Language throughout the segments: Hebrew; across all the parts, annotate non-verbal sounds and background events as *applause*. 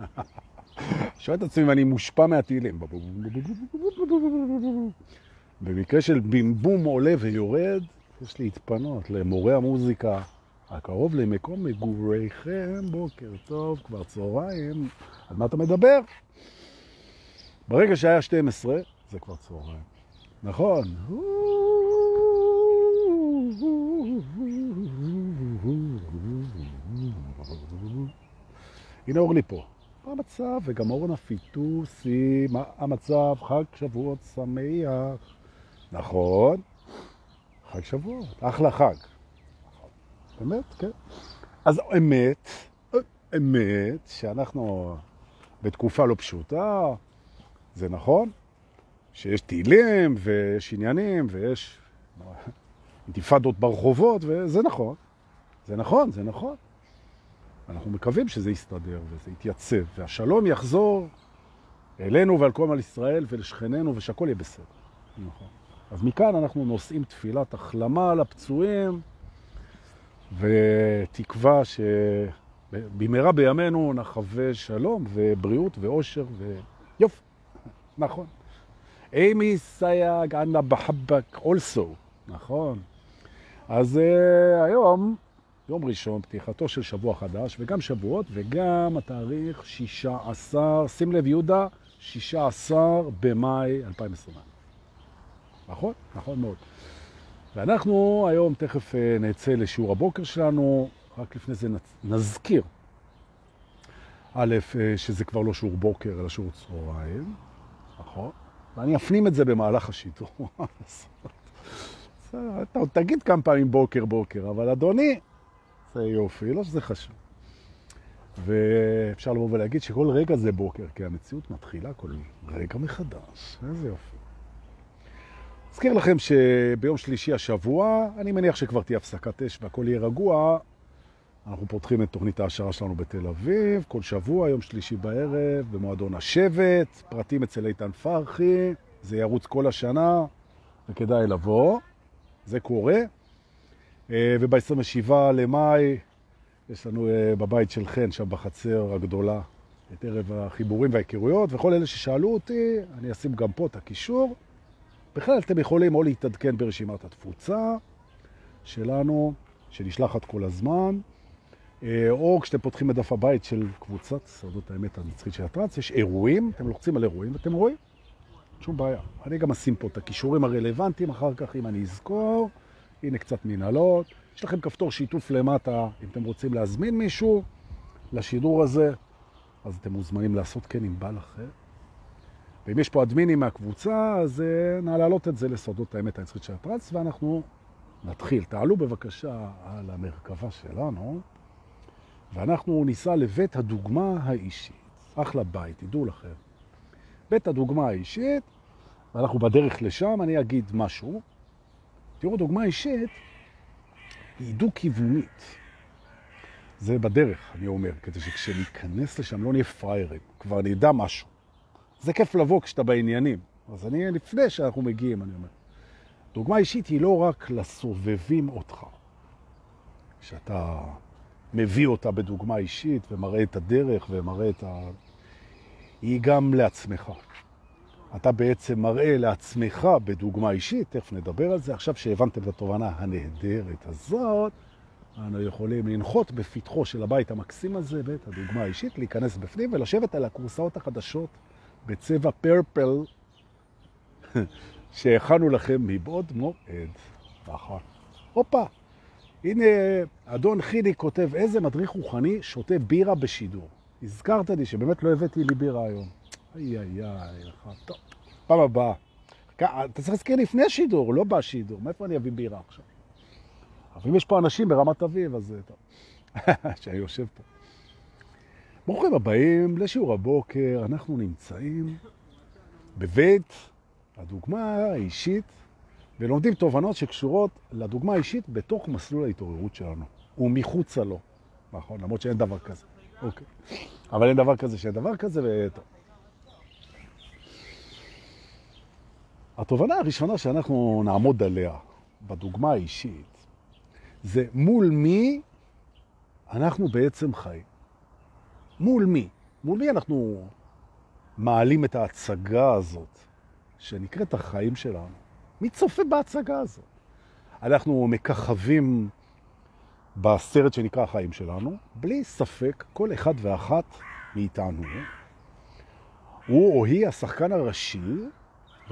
*laughs* שואל את עצמי אם אני מושפע מהתהילים. במקרה של בימבום עולה ויורד, יש להתפנות למורה המוזיקה הקרוב למקום מגוריכם, בוקר טוב, כבר צהריים, על מה אתה מדבר? ברגע שהיה 12, זה כבר צהריים. נכון. הנה אורלי פה. מה המצב? וגם אורנה פיטוסי, מה המצב? חג שבועות שמח. נכון, חג שבועות, אחלה חג. באמת, כן. אז אמת, אמת, שאנחנו בתקופה לא פשוטה, זה נכון, שיש תהילים ויש עניינים ויש אינתיפאדות ברחובות, וזה נכון. זה נכון, זה נכון. אנחנו מקווים שזה יסתדר וזה יתייצב, והשלום יחזור אלינו ועל כל על ישראל ולשכננו ושהכל יהיה בסדר. נכון. אז מכאן אנחנו נושאים תפילת החלמה לפצועים, ותקווה שבמהרה בימינו נחווה שלום ובריאות ואושר ויופי, נכון. אימי סייג אנא בחבק also, נכון. אז uh, היום, יום ראשון, פתיחתו של שבוע חדש, וגם שבועות, וגם התאריך 16, שים לב יהודה, 16 במאי 2020. נכון? נכון מאוד. ואנחנו היום תכף נצא לשיעור הבוקר שלנו, רק לפני זה נזכיר, א', שזה כבר לא שיעור בוקר, אלא שיעור צהריים, נכון? ואני אפנים את זה במהלך השיטור. *laughs* אתה עוד תגיד כמה פעמים בוקר בוקר, אבל אדוני, זה יופי, לא שזה חשוב. ואפשר לבוא ולהגיד שכל רגע זה בוקר, כי המציאות מתחילה כל רגע מחדש. איזה יופי. אזכיר לכם שביום שלישי השבוע, אני מניח שכבר תהיה הפסקת אש והכל יהיה רגוע, אנחנו פותחים את תוכנית ההשערה שלנו בתל אביב, כל שבוע, יום שלישי בערב, במועדון השבט, פרטים אצל איתן פרחי, זה ירוץ כל השנה, וכדאי לבוא, זה קורה. וב-27 למאי יש לנו בבית של חן, שם בחצר הגדולה, את ערב החיבורים וההיכרויות, וכל אלה ששאלו אותי, אני אשים גם פה את הקישור. בכלל אתם יכולים או להתעדכן ברשימת התפוצה שלנו, שנשלחת כל הזמן, או כשאתם פותחים את דף הבית של קבוצת סודות האמת הנצחית של הטרנס, יש אירועים, אתם לוחצים על אירועים ואתם רואים, שום בעיה. אני גם אשים פה את הכישורים הרלוונטיים אחר כך, אם אני אזכור. הנה קצת מנהלות. יש לכם כפתור שיתוף למטה, אם אתם רוצים להזמין מישהו לשידור הזה, אז אתם מוזמנים לעשות כן אם בא לכם. ואם יש פה אדמינים מהקבוצה, אז נא להעלות את זה לסודות האמת הנצחית של הטרנס, ואנחנו נתחיל. תעלו בבקשה על המרכבה שלנו, ואנחנו ניסע לבית הדוגמה האישית. אחלה בית, תדעו לכם. בית הדוגמה האישית, ואנחנו בדרך לשם, אני אגיד משהו. תראו, דוגמה אישית היא דו-כיוונית. זה בדרך, אני אומר, כדי שכשניכנס לשם לא נהיה פריירים, כבר נדע משהו. זה כיף לבוא כשאתה בעניינים. אז אני, לפני שאנחנו מגיעים, אני אומר. דוגמה אישית היא לא רק לסובבים אותך, שאתה מביא אותה בדוגמה אישית ומראה את הדרך ומראה את ה... היא גם לעצמך. אתה בעצם מראה לעצמך בדוגמה אישית, תכף נדבר על זה. עכשיו שהבנתם את התובנה הנהדרת הזאת, אנו יכולים לנחות בפתחו של הבית המקסים הזה, ואת הדוגמה האישית, להיכנס בפנים ולשבת על הקורסאות החדשות בצבע פרפל שהכנו לכם מבעוד מועד. נכון. הופה, הנה אדון חידי כותב, איזה מדריך רוחני שותה בירה בשידור. הזכרת לי שבאמת לא הבאתי לי בירה היום. איי איי איי, טוב, פעם הבאה. אתה צריך להזכיר לפני שידור, לא בשידור. מאיפה אני אביא בירה עכשיו? אבל אם יש פה אנשים ברמת אביב, אז טוב. *laughs* שאני יושב פה. ברוכים הבאים לשיעור הבוקר, אנחנו נמצאים בבית הדוגמה האישית ולומדים תובנות שקשורות לדוגמה האישית בתוך מסלול ההתעוררות שלנו ומחוצה לו, נכון? למרות שאין דבר כזה, אוקיי. אבל אין דבר כזה שאין דבר כזה וטוב. התובנה הראשונה שאנחנו נעמוד עליה בדוגמה האישית זה מול מי אנחנו בעצם חיים. מול מי? מול מי אנחנו מעלים את ההצגה הזאת, שנקראת החיים שלנו? מי צופה בהצגה הזאת? אנחנו מככבים בסרט שנקרא החיים שלנו, בלי ספק כל אחד ואחת מאיתנו הוא או היא השחקן הראשי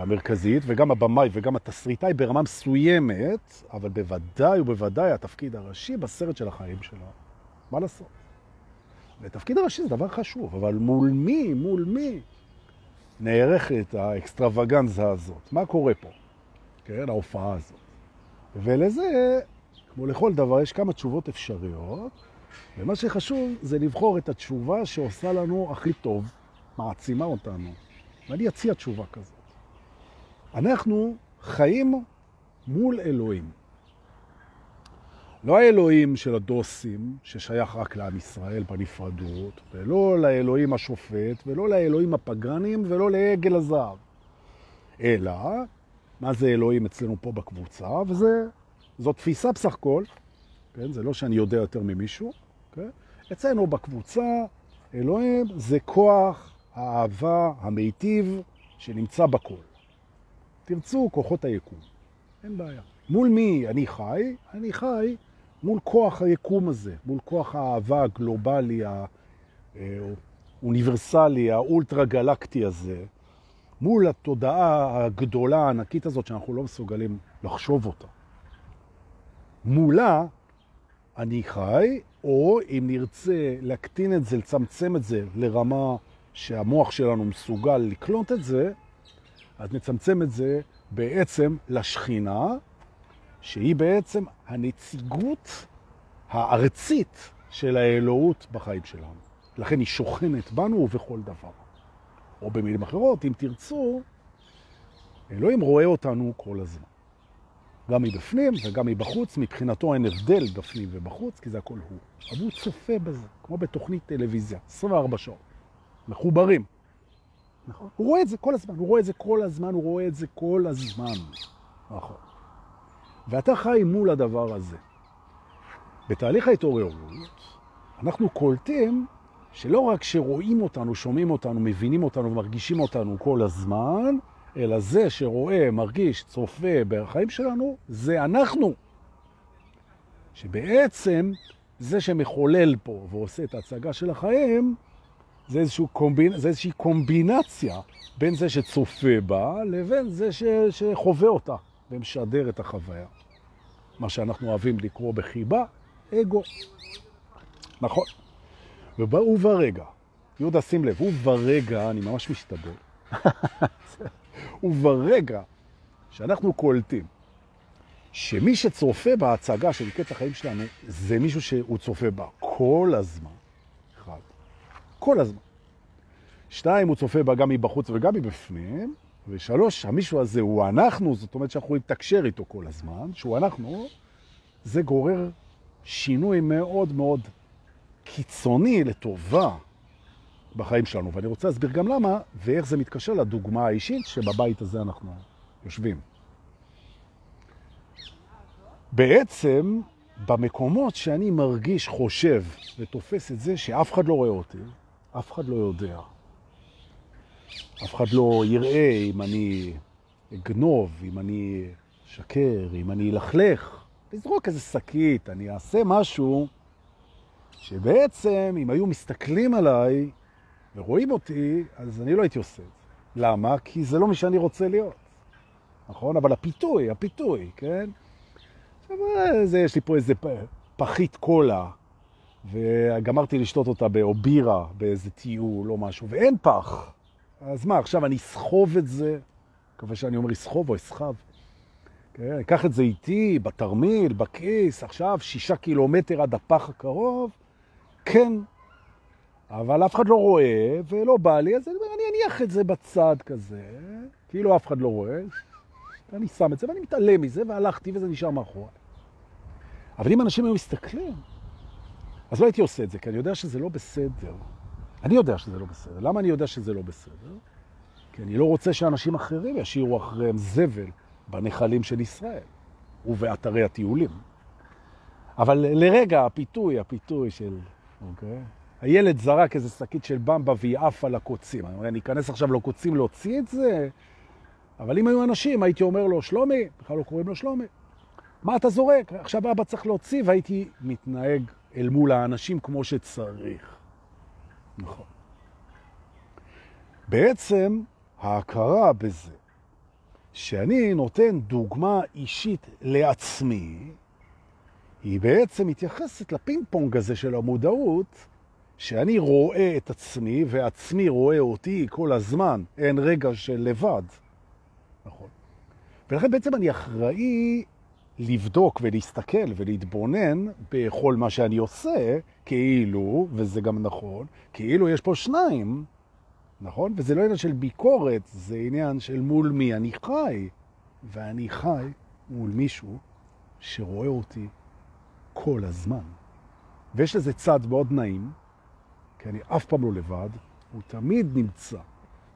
והמרכזית, וגם הבמאי וגם התסריטאי ברמה מסוימת, אבל בוודאי ובוודאי התפקיד הראשי בסרט של החיים שלנו. מה לעשות? ותפקיד הראשי זה דבר חשוב, אבל מול מי, מול מי נערכת האקסטרווגנזה הזאת? מה קורה פה? כן, ההופעה הזאת. ולזה, כמו לכל דבר, יש כמה תשובות אפשריות, ומה שחשוב זה לבחור את התשובה שעושה לנו הכי טוב, מעצימה אותנו. ואני אציע תשובה כזאת. אנחנו חיים מול אלוהים. לא האלוהים של הדוסים, ששייך רק לעם ישראל בנפרדות, ולא לאלוהים השופט, ולא לאלוהים הפגנים, ולא לעגל הזהב. אלא, מה זה אלוהים אצלנו פה בקבוצה? וזו תפיסה בסך הכל, כן? זה לא שאני יודע יותר ממישהו, כן? אצלנו בקבוצה, אלוהים זה כוח האהבה המיטיב שנמצא בכל. תרצו כוחות היקום, אין בעיה. מול מי אני חי? אני חי מול כוח היקום הזה, מול כוח האהבה הגלובלי, האוניברסלי, האולטרה גלקטי הזה, מול התודעה הגדולה, הענקית הזאת, שאנחנו לא מסוגלים לחשוב אותה. מולה אני חי, או אם נרצה להקטין את זה, לצמצם את זה לרמה שהמוח שלנו מסוגל לקלוט את זה, אז נצמצם את זה בעצם לשכינה, שהיא בעצם הנציגות הארצית של האלוהות בחיים שלנו. לכן היא שוכנת בנו ובכל דבר. או במילים אחרות, אם תרצו, אלוהים רואה אותנו כל הזמן. גם מבפנים וגם מבחוץ, מבחינתו אין הבדל בפנים ובחוץ, כי זה הכל הוא. אבל הוא צופה בזה, כמו בתוכנית טלוויזיה, 24 שעות, מחוברים. נכון. הוא רואה את זה כל הזמן, הוא רואה את זה כל הזמן, הוא רואה את זה כל הזמן. נכון. ואתה חי מול הדבר הזה. בתהליך ההתעוררות, אנחנו קולטים שלא רק שרואים אותנו, שומעים אותנו, מבינים אותנו ומרגישים אותנו כל הזמן, אלא זה שרואה, מרגיש, צופה בחיים שלנו, זה אנחנו. שבעצם זה שמחולל פה ועושה את ההצגה של החיים, זה, איזשהו קומבינ... זה איזושהי קומבינציה בין זה שצופה בה לבין זה ש... שחווה אותה ומשדר את החוויה. מה שאנחנו אוהבים לקרוא בחיבה, אגו. נכון. וברגע, יהודה, שים לב, וברגע, אני ממש משתדל, *laughs* וברגע שאנחנו קולטים שמי שצופה בהצגה של קטע החיים שלנו, זה מישהו שהוא צופה בה כל הזמן. כל הזמן. שתיים, הוא צופה בה גם מבחוץ וגם מבפנים. ושלוש, המישהו הזה הוא אנחנו, זאת אומרת שאנחנו לתקשר איתו כל הזמן, שהוא אנחנו, זה גורר שינוי מאוד מאוד קיצוני לטובה בחיים שלנו. ואני רוצה להסביר גם למה, ואיך זה מתקשר לדוגמה האישית שבבית הזה אנחנו יושבים. בעצם, במקומות שאני מרגיש, חושב ותופס את זה שאף אחד לא רואה אותי, אף אחד לא יודע, אף אחד לא יראה אם אני אגנוב, אם אני שקר, אם אני אלכלך, לזרוק איזה שקית, אני אעשה משהו שבעצם אם היו מסתכלים עליי ורואים אותי, אז אני לא הייתי עושה את זה. למה? כי זה לא מי שאני רוצה להיות. נכון? אבל הפיתוי, הפיתוי, כן? זה, יש לי פה איזה פחית קולה, וגמרתי לשתות אותה באובירה, באיזה טיול או משהו, ואין פח. אז מה, עכשיו אני אסחוב את זה? מקווה שאני אומר אסחוב או אסחב. כן, אקח את זה איתי, בתרמיל, בכיס, עכשיו שישה קילומטר עד הפח הקרוב, כן. אבל אף אחד לא רואה ולא בא לי, אז אני אומר, אני אניח את זה בצד כזה, כאילו אף אחד לא רואה. אני שם את זה ואני מתעלם מזה, והלכתי וזה נשאר מאחורי. אבל אם אנשים היו מסתכלים, אז לא הייתי עושה את זה, כי אני יודע שזה לא בסדר. אני יודע שזה לא בסדר. למה אני יודע שזה לא בסדר? כי אני לא רוצה שאנשים אחרים ישירו אחריהם זבל בנחלים של ישראל ובאתרי הטיולים. אבל לרגע, הפיתוי, הפיתוי של, אוקיי? הילד זרק איזה שקית של במבה והיא עפה לקוצים. אני אומר, אני אכנס עכשיו לקוצים להוציא את זה? אבל אם היו אנשים, הייתי אומר לו, שלומי, בכלל לא קוראים לו שלומי, מה אתה זורק? עכשיו אבא צריך להוציא, והייתי מתנהג אל מול האנשים כמו שצריך. נכון. בעצם ההכרה בזה שאני נותן דוגמה אישית לעצמי, היא בעצם מתייחסת לפינג פונג הזה של המודעות, שאני רואה את עצמי ועצמי רואה אותי כל הזמן, אין רגע של לבד. נכון. ולכן בעצם אני אחראי לבדוק ולהסתכל ולהתבונן בכל מה שאני עושה, כאילו, וזה גם נכון, כאילו יש פה שניים, נכון? וזה לא עניין של ביקורת, זה עניין של מול מי אני חי, ואני חי מול מישהו שרואה אותי כל הזמן. ויש לזה צד מאוד נעים, כי אני אף פעם לא לבד, הוא תמיד נמצא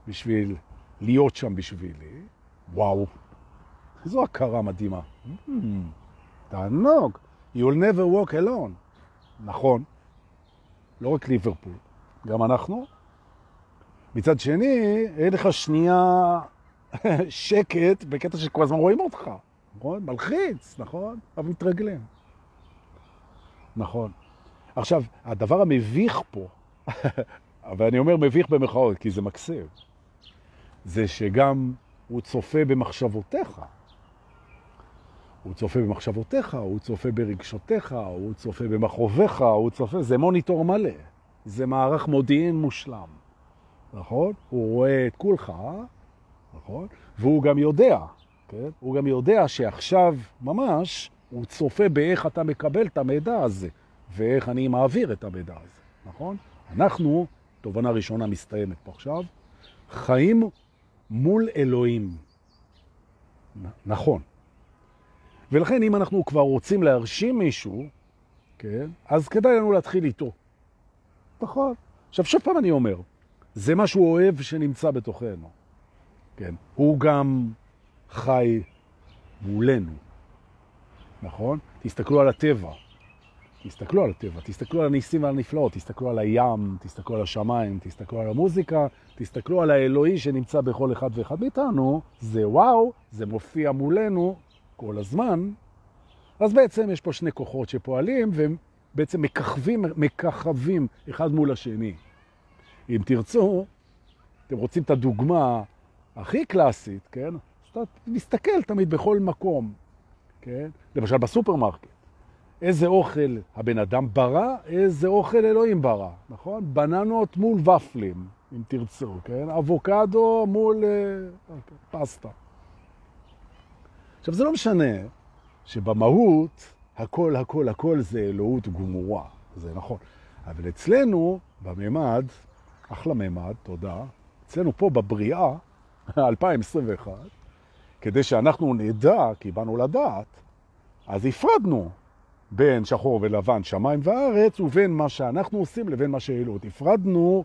בשביל להיות שם בשבילי. וואו, איזו הכרה מדהימה. Mm, תענוג. You'll never walk alone. נכון, לא רק ליברפול, גם אנחנו. מצד שני, אין לך שנייה *laughs* שקט בקטע שכל הזמן רואים אותך, נכון? מלחיץ, נכון? אבל מתרגלים. נכון. עכשיו, הדבר המביך פה, *laughs* ואני אומר מביך במחאות, כי זה מקסים, זה שגם הוא צופה במחשבותיך. הוא צופה במחשבותיך, הוא צופה ברגשותיך, הוא צופה במחרוביך, הוא צופה, זה מוניטור מלא. זה מערך מודיעין מושלם, נכון? הוא רואה את כולך, נכון? והוא גם יודע, כן? הוא גם יודע שעכשיו ממש הוא צופה באיך אתה מקבל את המידע הזה, ואיך אני מעביר את המידע הזה, נכון? אנחנו, תובנה ראשונה מסתיימת פה עכשיו, חיים מול אלוהים. נכון. ולכן אם אנחנו כבר רוצים להרשים מישהו, כן, אז כדאי לנו להתחיל איתו. נכון. עכשיו, שוב פעם אני אומר, זה מה שהוא אוהב שנמצא בתוכנו. כן. הוא גם חי מולנו. נכון? תסתכלו על הטבע. תסתכלו על הטבע, תסתכלו על הניסים ועל הנפלאות, תסתכלו על הים, תסתכלו על השמיים, תסתכלו על המוזיקה, תסתכלו על האלוהי שנמצא בכל אחד ואחד מאיתנו, זה וואו, זה מופיע מולנו כל הזמן. אז בעצם יש פה שני כוחות שפועלים והם בעצם מככבים, מככבים אחד מול השני. אם תרצו, אתם רוצים את הדוגמה הכי קלאסית, כן? אתה מסתכל תמיד בכל מקום, כן? למשל בסופרמרקט. איזה אוכל הבן אדם ברא, איזה אוכל אלוהים ברא, נכון? בננות מול ופלים, אם תרצו, כן? אבוקדו מול אה, פסטה. עכשיו, זה לא משנה שבמהות הכל, הכל, הכל זה אלוהות גמורה, זה נכון. אבל אצלנו, בממד, אחלה ממד, תודה, אצלנו פה בבריאה, *laughs* 2021, כדי שאנחנו נדע, כי באנו לדעת, אז הפרדנו בין שחור ולבן, שמיים וארץ, ובין מה שאנחנו עושים לבין מה שאלות. הפרדנו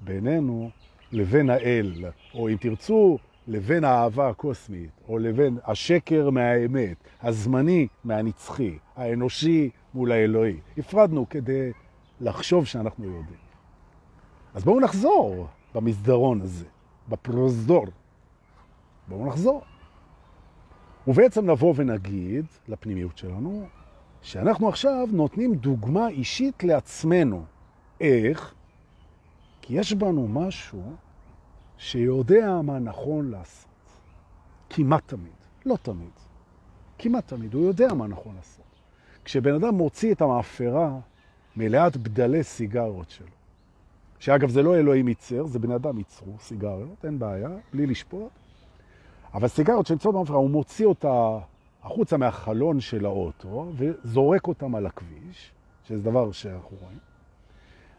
בינינו לבין האל, או אם תרצו, לבין האהבה הקוסמית, או לבין השקר מהאמת, הזמני מהנצחי, האנושי מול האלוהי. הפרדנו כדי לחשוב שאנחנו יודעים. אז בואו נחזור במסדרון הזה, בפרוזדור. בואו נחזור. ובעצם נבוא ונגיד לפנימיות שלנו, שאנחנו עכשיו נותנים דוגמה אישית לעצמנו. איך? כי יש בנו משהו שיודע מה נכון לעשות. כמעט תמיד, לא תמיד, כמעט תמיד, הוא יודע מה נכון לעשות. כשבן אדם מוציא את המאפרה מלאת בדלי סיגרות שלו, שאגב זה לא אלוהים ייצר, זה בן אדם ייצרו סיגריות, אין בעיה, בלי לשפוט, אבל סיגרות שנמצאות במאפרה, הוא מוציא אותה החוצה מהחלון של האוטו וזורק אותם על הכביש, שזה דבר שאנחנו רואים.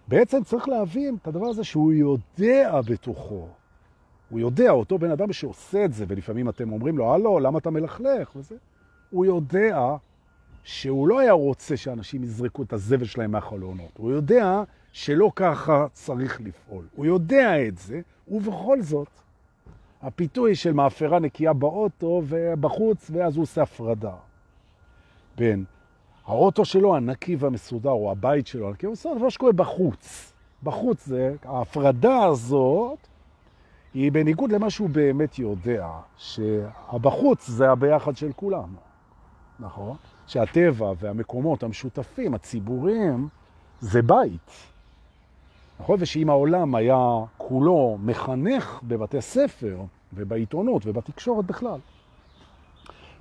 בעצם צריך להבין את הדבר הזה שהוא יודע בתוכו. הוא יודע, אותו בן אדם שעושה את זה, ולפעמים אתם אומרים לו, הלו, למה אתה מלכלך? וזה. הוא יודע שהוא לא היה רוצה שאנשים יזרקו את הזבל שלהם מהחלונות. הוא יודע שלא ככה צריך לפעול. הוא יודע את זה, ובכל זאת, הפיתוי של מאפרה נקייה באוטו ובחוץ, ואז הוא עושה הפרדה בין האוטו שלו הנקי והמסודר, או הבית שלו הנקי והמסודר, זה מה שקורה בחוץ. בחוץ זה, ההפרדה הזאת היא בניגוד למה שהוא באמת יודע, שהבחוץ זה הביחד של כולם, נכון? שהטבע והמקומות המשותפים, הציבוריים, זה בית. נכון? ושאם העולם היה כולו מחנך בבתי ספר ובעיתונות ובתקשורת בכלל,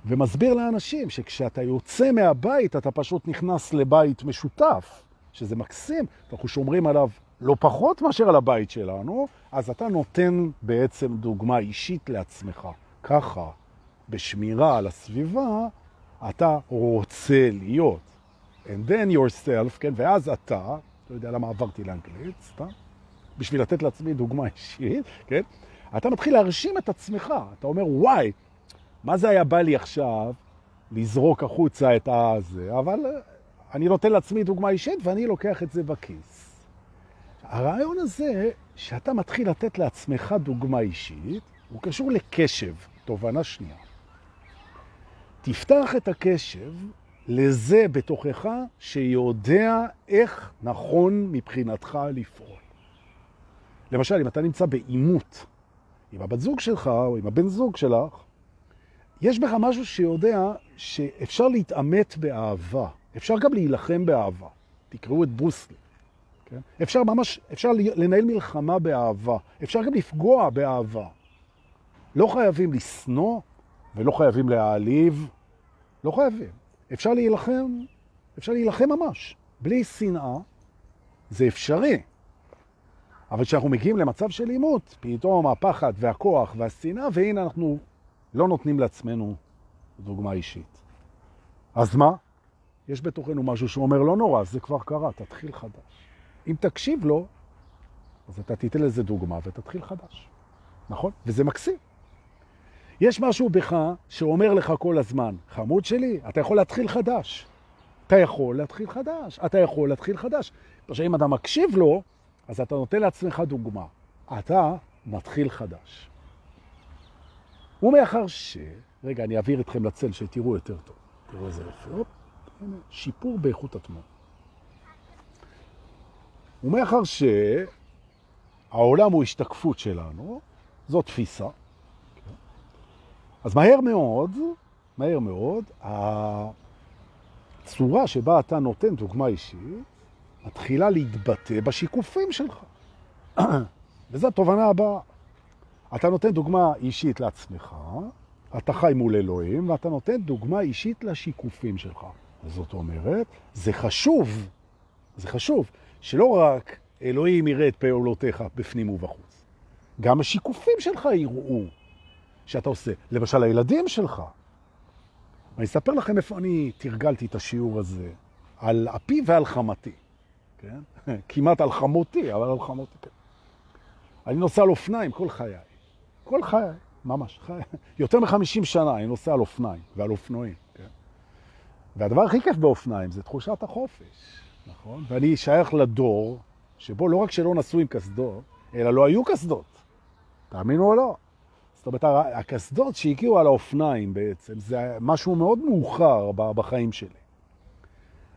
ומסביר לאנשים שכשאתה יוצא מהבית אתה פשוט נכנס לבית משותף, שזה מקסים, אנחנו שומרים עליו לא פחות מאשר על הבית שלנו, אז אתה נותן בעצם דוגמה אישית לעצמך. ככה, בשמירה על הסביבה, אתה רוצה להיות. And then yourself, כן, ואז אתה, לא יודע למה עברתי לאנגלית, סתם, בשביל לתת לעצמי דוגמה אישית, כן, אתה מתחיל להרשים את עצמך, אתה אומר, וואי, מה זה היה בא לי עכשיו לזרוק החוצה את הזה, אבל אני נותן לעצמי דוגמה אישית ואני לוקח את זה בכיס. הרעיון הזה, שאתה מתחיל לתת לעצמך דוגמה אישית, הוא קשור לקשב, תובנה שנייה. תפתח את הקשב לזה בתוכך שיודע איך נכון מבחינתך לפעול. למשל, אם אתה נמצא באימות עם הבת זוג שלך או עם הבן זוג שלך, יש בך משהו שיודע שאפשר להתאמת באהבה, אפשר גם להילחם באהבה. תקראו את ברוסלי. כן? אפשר ממש, אפשר לנהל מלחמה באהבה, אפשר גם לפגוע באהבה. לא חייבים לסנוע ולא חייבים להעליב, לא חייבים. אפשר להילחם, אפשר להילחם ממש. בלי שנאה זה אפשרי. אבל כשאנחנו מגיעים למצב של אימות, פתאום הפחד והכוח והשנאה, והנה אנחנו לא נותנים לעצמנו דוגמה אישית. אז מה? יש בתוכנו משהו שאומר לא נורא, זה כבר קרה, תתחיל חדש. אם תקשיב לו, אז אתה תיתן לזה דוגמה ותתחיל חדש. נכון? וזה מקסים. יש משהו בך שאומר לך כל הזמן, חמוד שלי, אתה יכול להתחיל חדש. אתה יכול להתחיל חדש. אתה יכול להתחיל חדש. עכשיו, אם אתה מקשיב לו, אז אתה נותן לעצמך דוגמה. אתה מתחיל חדש. ומאחר ש... רגע, אני אעביר אתכם לצל שתראו יותר טוב. תראו איזה יפה. שיפור באיכות התמונה. ומאחר שהעולם הוא השתקפות שלנו, זו תפיסה, אז מהר מאוד, מהר מאוד, הצורה שבה אתה נותן דוגמה אישית, מתחילה להתבטא בשיקופים שלך. *clears throat* וזו התובנה הבאה. אתה נותן דוגמה אישית לעצמך, אתה חי מול אלוהים, ואתה נותן דוגמה אישית לשיקופים שלך. זאת אומרת, זה חשוב, זה חשוב, שלא רק אלוהים יראה את פעולותיך בפנים ובחוץ, גם השיקופים שלך יראו שאתה עושה. למשל, הילדים שלך. אני אספר לכם איפה אני תרגלתי את השיעור הזה, על אפי ועל חמתי. כן? *laughs* כמעט על חמותי, אבל על חמותי, כן. אני נוסע על אופניים כל חיי. כל חיי, ממש. חיי. *laughs* יותר מחמישים שנה אני נוסע על אופניים ועל אופנועים. כן? והדבר הכי כיף באופניים זה תחושת החופש, נכון? ואני שייך לדור שבו לא רק שלא נסעו עם קסדות, אלא לא היו קסדות. תאמינו או לא. זאת אומרת, הקסדות שהגיעו על האופניים בעצם, זה משהו מאוד מאוחר בחיים שלי.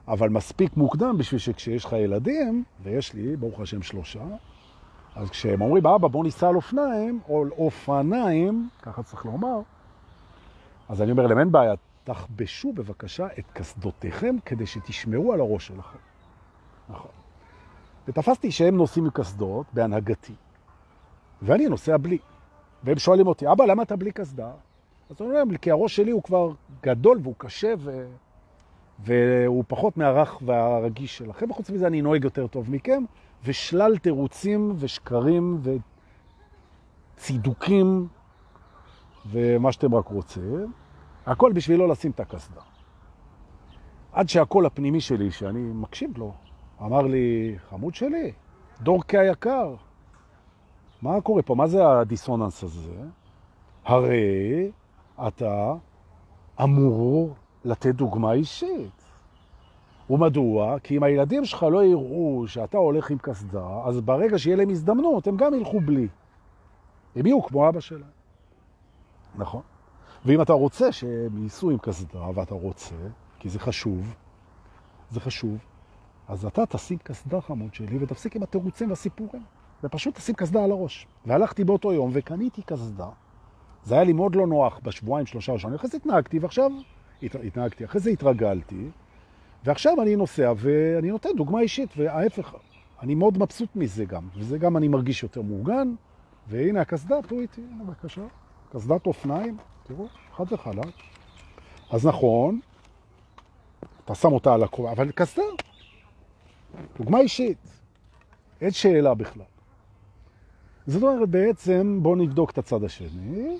אבל מספיק מוקדם בשביל שכשיש לך ילדים, ויש לי, ברוך השם, שלושה, אז כשהם אומרים, אבא, בוא ניסע על אופניים, או על אופניים, ככה צריך לומר, אז אני אומר להם, אין בעיה, תחבשו בבקשה את קסדותיכם כדי שתשמרו על הראש שלכם. נכון. ותפסתי שהם נוסעים עם בהנהגתי, ואני נוסע בלי. והם שואלים אותי, אבא, למה אתה בלי קסדה? אז אני אומר להם, כי הראש שלי הוא כבר גדול והוא קשה ו... והוא פחות מהרך והרגיש שלכם. וחוץ מזה אני נוהג יותר טוב מכם, ושלל תירוצים ושקרים וצידוקים ומה שאתם רק רוצים. הכל בשביל לא לשים את הקסדה. עד שהקול הפנימי שלי, שאני מקשיב לו, אמר לי, חמוד שלי, דורקי היקר, מה קורה פה? מה זה הדיסוננס הזה? הרי אתה אמור לתת דוגמה אישית. ומדוע? כי אם הילדים שלך לא יראו שאתה הולך עם כסדה, אז ברגע שיהיה להם הזדמנות, הם גם ילכו בלי. הם יהיו כמו אבא שלהם. נכון? ואם אתה רוצה שהם ייסעו עם כסדה, ואתה רוצה, כי זה חשוב, זה חשוב. אז אתה תשים קסדה חמוד שלי ותפסיק עם התירוצים והסיפורים. ופשוט תשים קסדה על הראש. והלכתי באותו יום וקניתי קסדה. זה היה לי מאוד לא נוח בשבועיים, שלושה ראשונים. אחרי זה התנהגתי, ועכשיו התנהגתי, אחרי זה התרגלתי, ועכשיו אני נוסע ואני נותן דוגמה אישית, וההפך, אני מאוד מבסוט מזה גם, וזה גם אני מרגיש יותר מאורגן, והנה הקסדה פה איתי, הנה בבקשה, קסדת אופניים, תראו, חד וחלק. אז נכון, אתה שם אותה על הקרובה, אבל קסדה, דוגמה אישית, אין שאלה בכלל. זאת אומרת, בעצם, בואו נבדוק את הצד השני.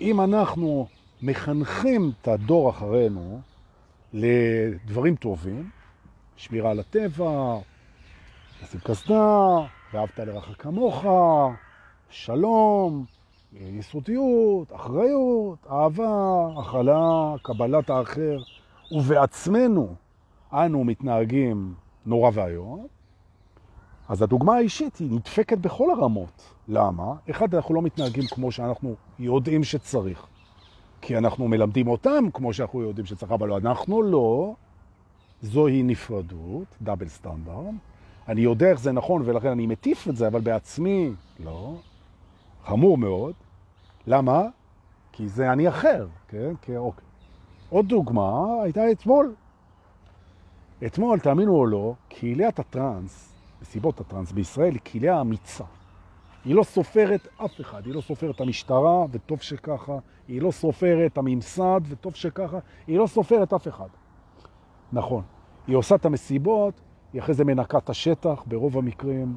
אם אנחנו מחנכים את הדור אחרינו לדברים טובים, שמירה על הטבע, לשים קסדה, ואהבת לרעך כמוך, שלום, יסודיות, אחריות, אהבה, הכלה, קבלת האחר, ובעצמנו אנו מתנהגים נורא והיום, אז הדוגמה האישית היא נדפקת בכל הרמות. למה? אחד, אנחנו לא מתנהגים כמו שאנחנו יודעים שצריך. כי אנחנו מלמדים אותם כמו שאנחנו יודעים שצריך, אבל אנחנו לא. זוהי נפרדות, דאבל סטנדרט. אני יודע איך זה נכון ולכן אני מטיף את זה, אבל בעצמי לא. חמור מאוד. למה? כי זה אני אחר, כן? כי, אוקיי. עוד דוגמה הייתה אתמול. אתמול, תאמינו או לא, קהיליית הטרנס, מסיבות הטרנס בישראל, היא קהיליה אמיצה. היא לא סופרת אף אחד, היא לא סופרת המשטרה, וטוב שככה, היא לא סופרת הממסד, וטוב שככה, היא לא סופרת אף אחד. נכון. היא עושה את המסיבות, היא אחרי זה מנקה את השטח, ברוב המקרים,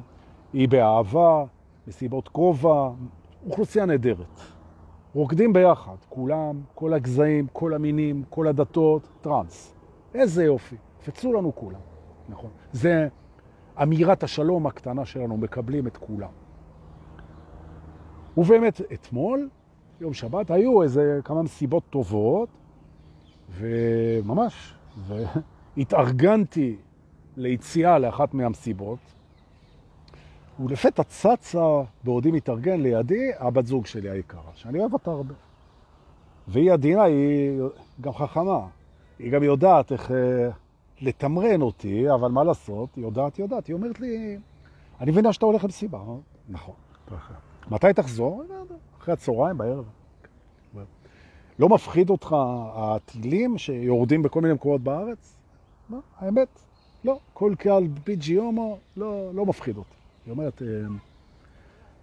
היא באהבה, מסיבות קרובה, אוכלוסייה נהדרת. רוקדים ביחד, כולם, כל הגזעים, כל המינים, כל הדתות, טרנס. איזה יופי. פצו לנו כולם, נכון. זה אמירת השלום הקטנה שלנו, מקבלים את כולם. ובאמת, אתמול, יום שבת, היו איזה כמה מסיבות טובות, וממש, והתארגנתי ליציאה לאחת מהמסיבות, ולפתע צצה, בעודי מתארגן לידי, הבת זוג שלי היקרה, שאני אוהב אותה הרבה. והיא עדינה, היא גם חכמה. היא גם יודעת איך אה, לתמרן אותי, אבל מה לעשות? היא יודעת, היא יודעת. היא אומרת לי, אני מבינה שאתה הולך למסיבה. נכון. מתי תחזור? אחרי הצהריים, בערב. לא מפחיד אותך הטילים שיורדים בכל מיני מקומות בארץ? לא, האמת, לא. כל קהל ביג'י הומו לא, לא מפחיד אותי. היא אומרת, אה,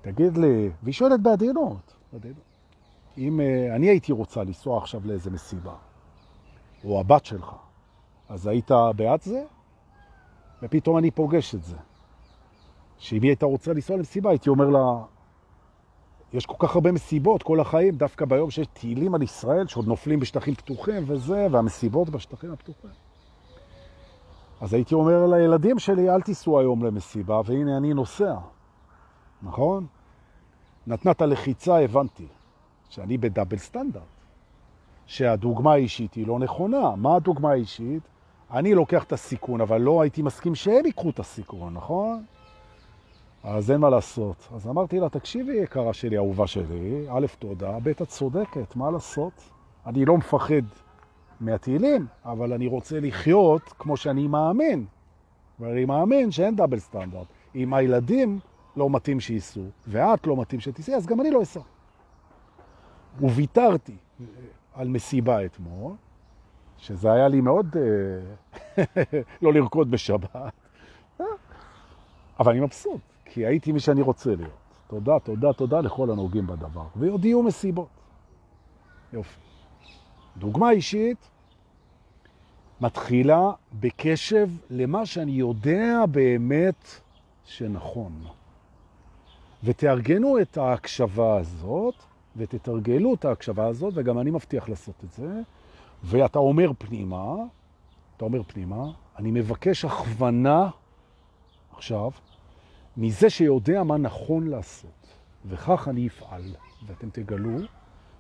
תגיד לי, והיא שואלת בעדינות, בעדינות. אם אה, אני הייתי רוצה לנסוע עכשיו לאיזה מסיבה, או הבת שלך, אז היית בעד זה? ופתאום אני פוגש את זה. שאם היא הייתה רוצה לנסוע למסיבה, הייתי אומר לה, יש כל כך הרבה מסיבות כל החיים, דווקא ביום שיש טילים על ישראל, שעוד נופלים בשטחים פתוחים וזה, והמסיבות בשטחים הפתוחים. אז הייתי אומר לילדים שלי, אל תיסעו היום למסיבה, והנה אני נוסע. נכון? נתנת לחיצה, הבנתי, שאני בדאבל סטנדרט. שהדוגמה האישית היא לא נכונה. מה הדוגמה האישית? אני לוקח את הסיכון, אבל לא הייתי מסכים שהם ייקחו את הסיכון, נכון? אז אין מה לעשות. אז אמרתי לה, תקשיבי, יקרה שלי, אהובה שלי, א', תודה, ב', את צודקת, מה לעשות? אני לא מפחד מהתהילים, אבל אני רוצה לחיות כמו שאני מאמין. ואני מאמין שאין דאבל סטנדרט. אם הילדים לא מתאים שייסעו, ואת לא מתאים שתיסעי, אז גם אני לא אסע. וויתרתי על מסיבה אתמול, שזה היה לי מאוד אה, *laughs* לא לרקוד בשבת, אבל אני מבסוט, כי הייתי מי שאני רוצה להיות. תודה, תודה, תודה לכל הנוגעים בדבר. ועוד יהיו מסיבות. יופי. דוגמה אישית מתחילה בקשב למה שאני יודע באמת שנכון. ותארגנו את ההקשבה הזאת ותתרגלו את ההקשבה הזאת, וגם אני מבטיח לעשות את זה, ואתה אומר פנימה, אתה אומר פנימה, אני מבקש הכוונה עכשיו מזה שיודע מה נכון לעשות, וכך אני אפעל, ואתם תגלו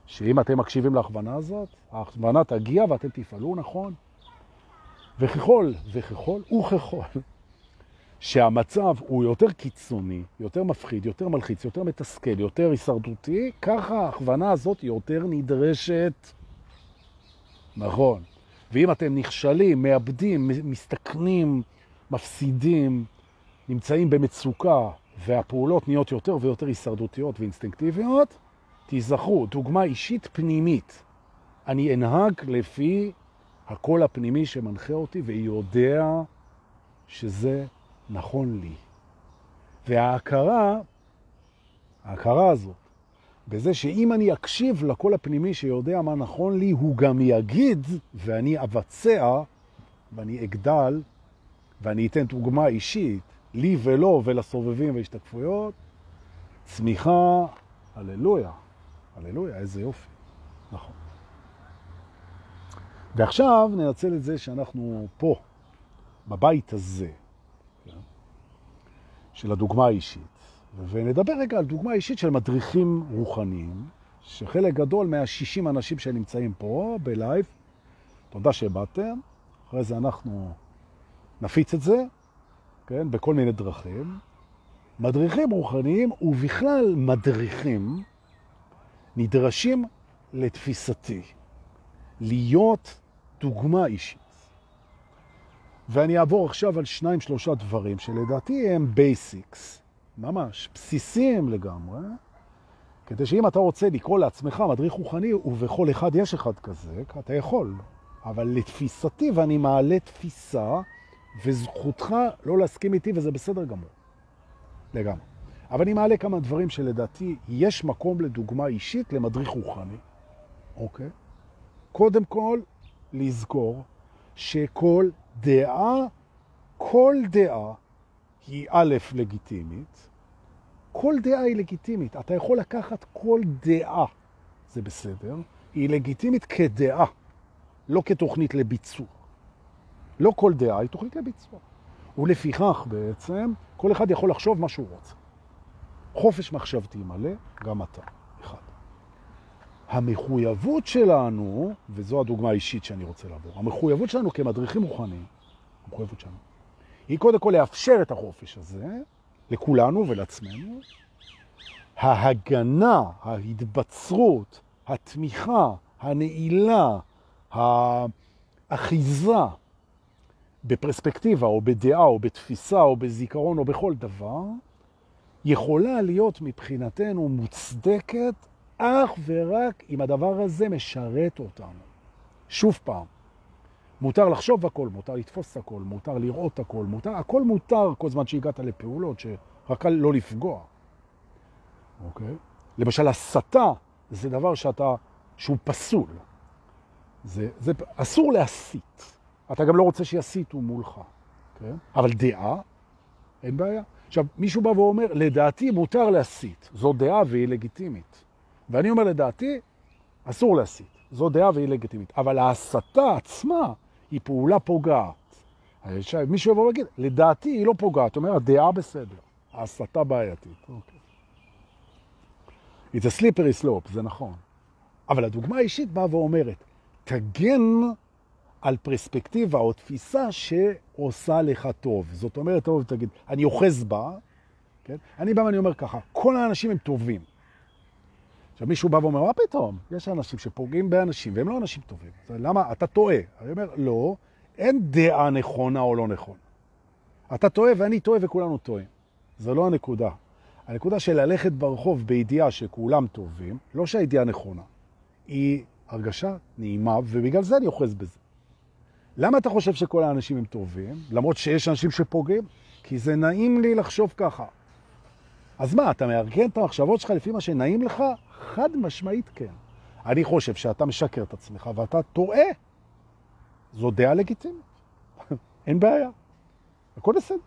שאם אתם מקשיבים להכוונה הזאת, ההכוונה תגיע ואתם תפעלו נכון. וככל, וככל, וככל, שהמצב הוא יותר קיצוני, יותר מפחיד, יותר מלחיץ, יותר מתסכל, יותר הישרדותי, ככה ההכוונה הזאת יותר נדרשת. נכון. ואם אתם נכשלים, מאבדים, מסתכנים, מפסידים, נמצאים במצוקה, והפעולות נהיות יותר ויותר הישרדותיות ואינסטינקטיביות, תיזכרו, דוגמה אישית פנימית. אני אנהג לפי הקול הפנימי שמנחה אותי ויודע שזה נכון לי. וההכרה, ההכרה הזאת, בזה שאם אני אקשיב לקול הפנימי שיודע מה נכון לי, הוא גם יגיד ואני אבצע ואני אגדל ואני אתן דוגמה אישית לי ולא ולסובבים והשתקפויות, צמיחה, הללויה, הללויה, איזה יופי, נכון. ועכשיו ננצל את זה שאנחנו פה, בבית הזה, כן? של הדוגמה האישית, ונדבר רגע על דוגמה אישית של מדריכים רוחניים, שחלק גדול מה-60 אנשים שנמצאים פה בלייב, תודה שבאתם, אחרי זה אנחנו נפיץ את זה, כן, בכל מיני דרכים. מדריכים רוחניים ובכלל מדריכים נדרשים לתפיסתי, להיות דוגמה אישית. ואני אעבור עכשיו על שניים שלושה דברים שלדעתי הם basics, ממש בסיסיים לגמרי, כדי שאם אתה רוצה לקרוא לעצמך מדריך רוחני, ובכל אחד יש אחד כזה, אתה יכול. אבל לתפיסתי, ואני מעלה תפיסה, וזכותך לא להסכים איתי, וזה בסדר גמור. לגמרי. אבל אני מעלה כמה דברים שלדעתי יש מקום לדוגמה אישית למדריך רוחני, אוקיי? קודם כל, לזכור שכל דעה, כל דעה היא א', לגיטימית. כל דעה היא לגיטימית. אתה יכול לקחת כל דעה, זה בסדר, היא לגיטימית כדעה, לא כתוכנית לביצוע. לא כל דעה היא תוכנית לביצוע. ולפיכך בעצם, כל אחד יכול לחשוב מה שהוא רוצה. חופש מחשבתי מלא, גם אתה. אחד. המחויבות שלנו, וזו הדוגמה האישית שאני רוצה לעבור, המחויבות שלנו כמדריכים רוחניים, המחויבות שלנו, היא קודם כל לאפשר את החופש הזה לכולנו ולעצמנו. ההגנה, ההתבצרות, התמיכה, הנעילה, האחיזה בפרספקטיבה או בדעה או בתפיסה או בזיכרון או בכל דבר, יכולה להיות מבחינתנו מוצדקת אך ורק אם הדבר הזה משרת אותנו. שוב פעם, מותר לחשוב הכל, מותר לתפוס הכל, מותר לראות הכל, מותר, הכל מותר כל זמן שהגעת לפעולות, שרק לא לפגוע. אוקיי? למשל, הסתה זה דבר שאתה, שהוא פסול. זה, זה אסור להסית. אתה גם לא רוצה שיסיתו מולך, כן? אבל דעה, אין בעיה. עכשיו, מישהו בא ואומר, לדעתי מותר להסית. זו דעה והיא לגיטימית. ואני אומר, לדעתי, אסור להסית. זו דעה והיא לגיטימית. אבל ההסתה עצמה היא פעולה פוגעת. מישהו יבוא ויגיד, לדעתי היא לא פוגעת. אומר, הדעה בסדר. ההסתה בעייתית. אוקיי. It's a slippery slope, זה נכון. אבל הדוגמה האישית באה ואומרת, תגן על פרספקטיבה או תפיסה שעושה לך טוב. זאת אומרת, טוב, תגיד, אני אוחז בה, כן? אני בא ואני אומר ככה, כל האנשים הם טובים. עכשיו מישהו בא ואומר, מה פתאום? יש אנשים שפוגעים באנשים והם לא אנשים טובים. למה? אתה טועה. אני אומר, לא, אין דעה נכונה או לא נכונה. אתה טועה ואני טועה וכולנו טועים. זו לא הנקודה. הנקודה של ללכת ברחוב בידיעה שכולם טובים, לא שהידיעה נכונה, היא הרגשה נעימה, ובגלל זה אני אוחז בזה. למה אתה חושב שכל האנשים הם טובים, למרות שיש אנשים שפוגעים? כי זה נעים לי לחשוב ככה. אז מה, אתה מארגן את המחשבות שלך לפי מה שנעים לך? חד משמעית כן. אני חושב שאתה משקר את עצמך ואתה טועה. זו דעה לגיטימית. *laughs* אין בעיה. הכל בסדר.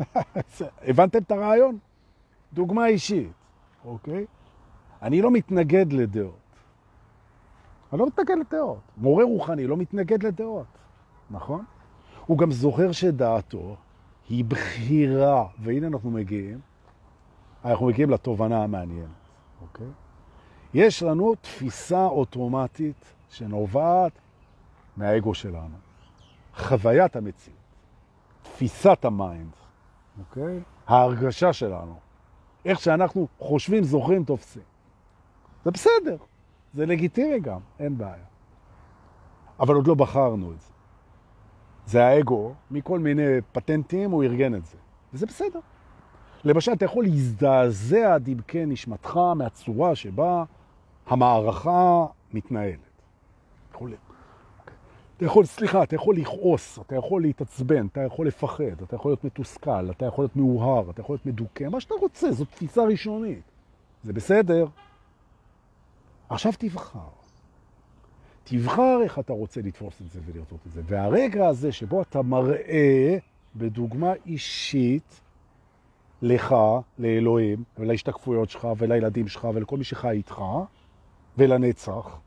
*laughs* הבנתם את הרעיון? דוגמה אישית, אוקיי? אני לא מתנגד לדעות. אני לא מתנגד לדעות. מורה רוחני לא מתנגד לדעות, נכון? הוא גם זוכר שדעתו היא בחירה, והנה אנחנו מגיעים, אנחנו מגיעים לתובנה המעניינת, אוקיי? יש לנו תפיסה אוטומטית שנובעת מהאגו שלנו, חוויית המציאות, תפיסת ה mind, אוקיי? ההרגשה שלנו, איך שאנחנו חושבים, זוכרים, תופסים. זה בסדר. זה לגיטימי גם, אין בעיה. אבל עוד לא בחרנו את זה. זה האגו, מכל מיני פטנטים הוא ארגן את זה, וזה בסדר. למשל, אתה יכול להזדעזע עד עמקי נשמתך מהצורה שבה המערכה מתנהלת. יכול... אתה יכול, סליחה, אתה יכול לכעוס, אתה יכול להתעצבן, אתה יכול לפחד, אתה יכול להיות מתוסכל, אתה יכול להיות מאוהר, אתה יכול להיות מדוכא, מה שאתה רוצה, זו תפיסה ראשונית. זה בסדר. עכשיו תבחר. תבחר איך אתה רוצה לתפוס את זה ולראות את זה. והרגע הזה שבו אתה מראה בדוגמה אישית לך, לאלוהים, ולהשתקפויות שלך, ולילדים שלך, ולכל מי שחי איתך, ולנצח,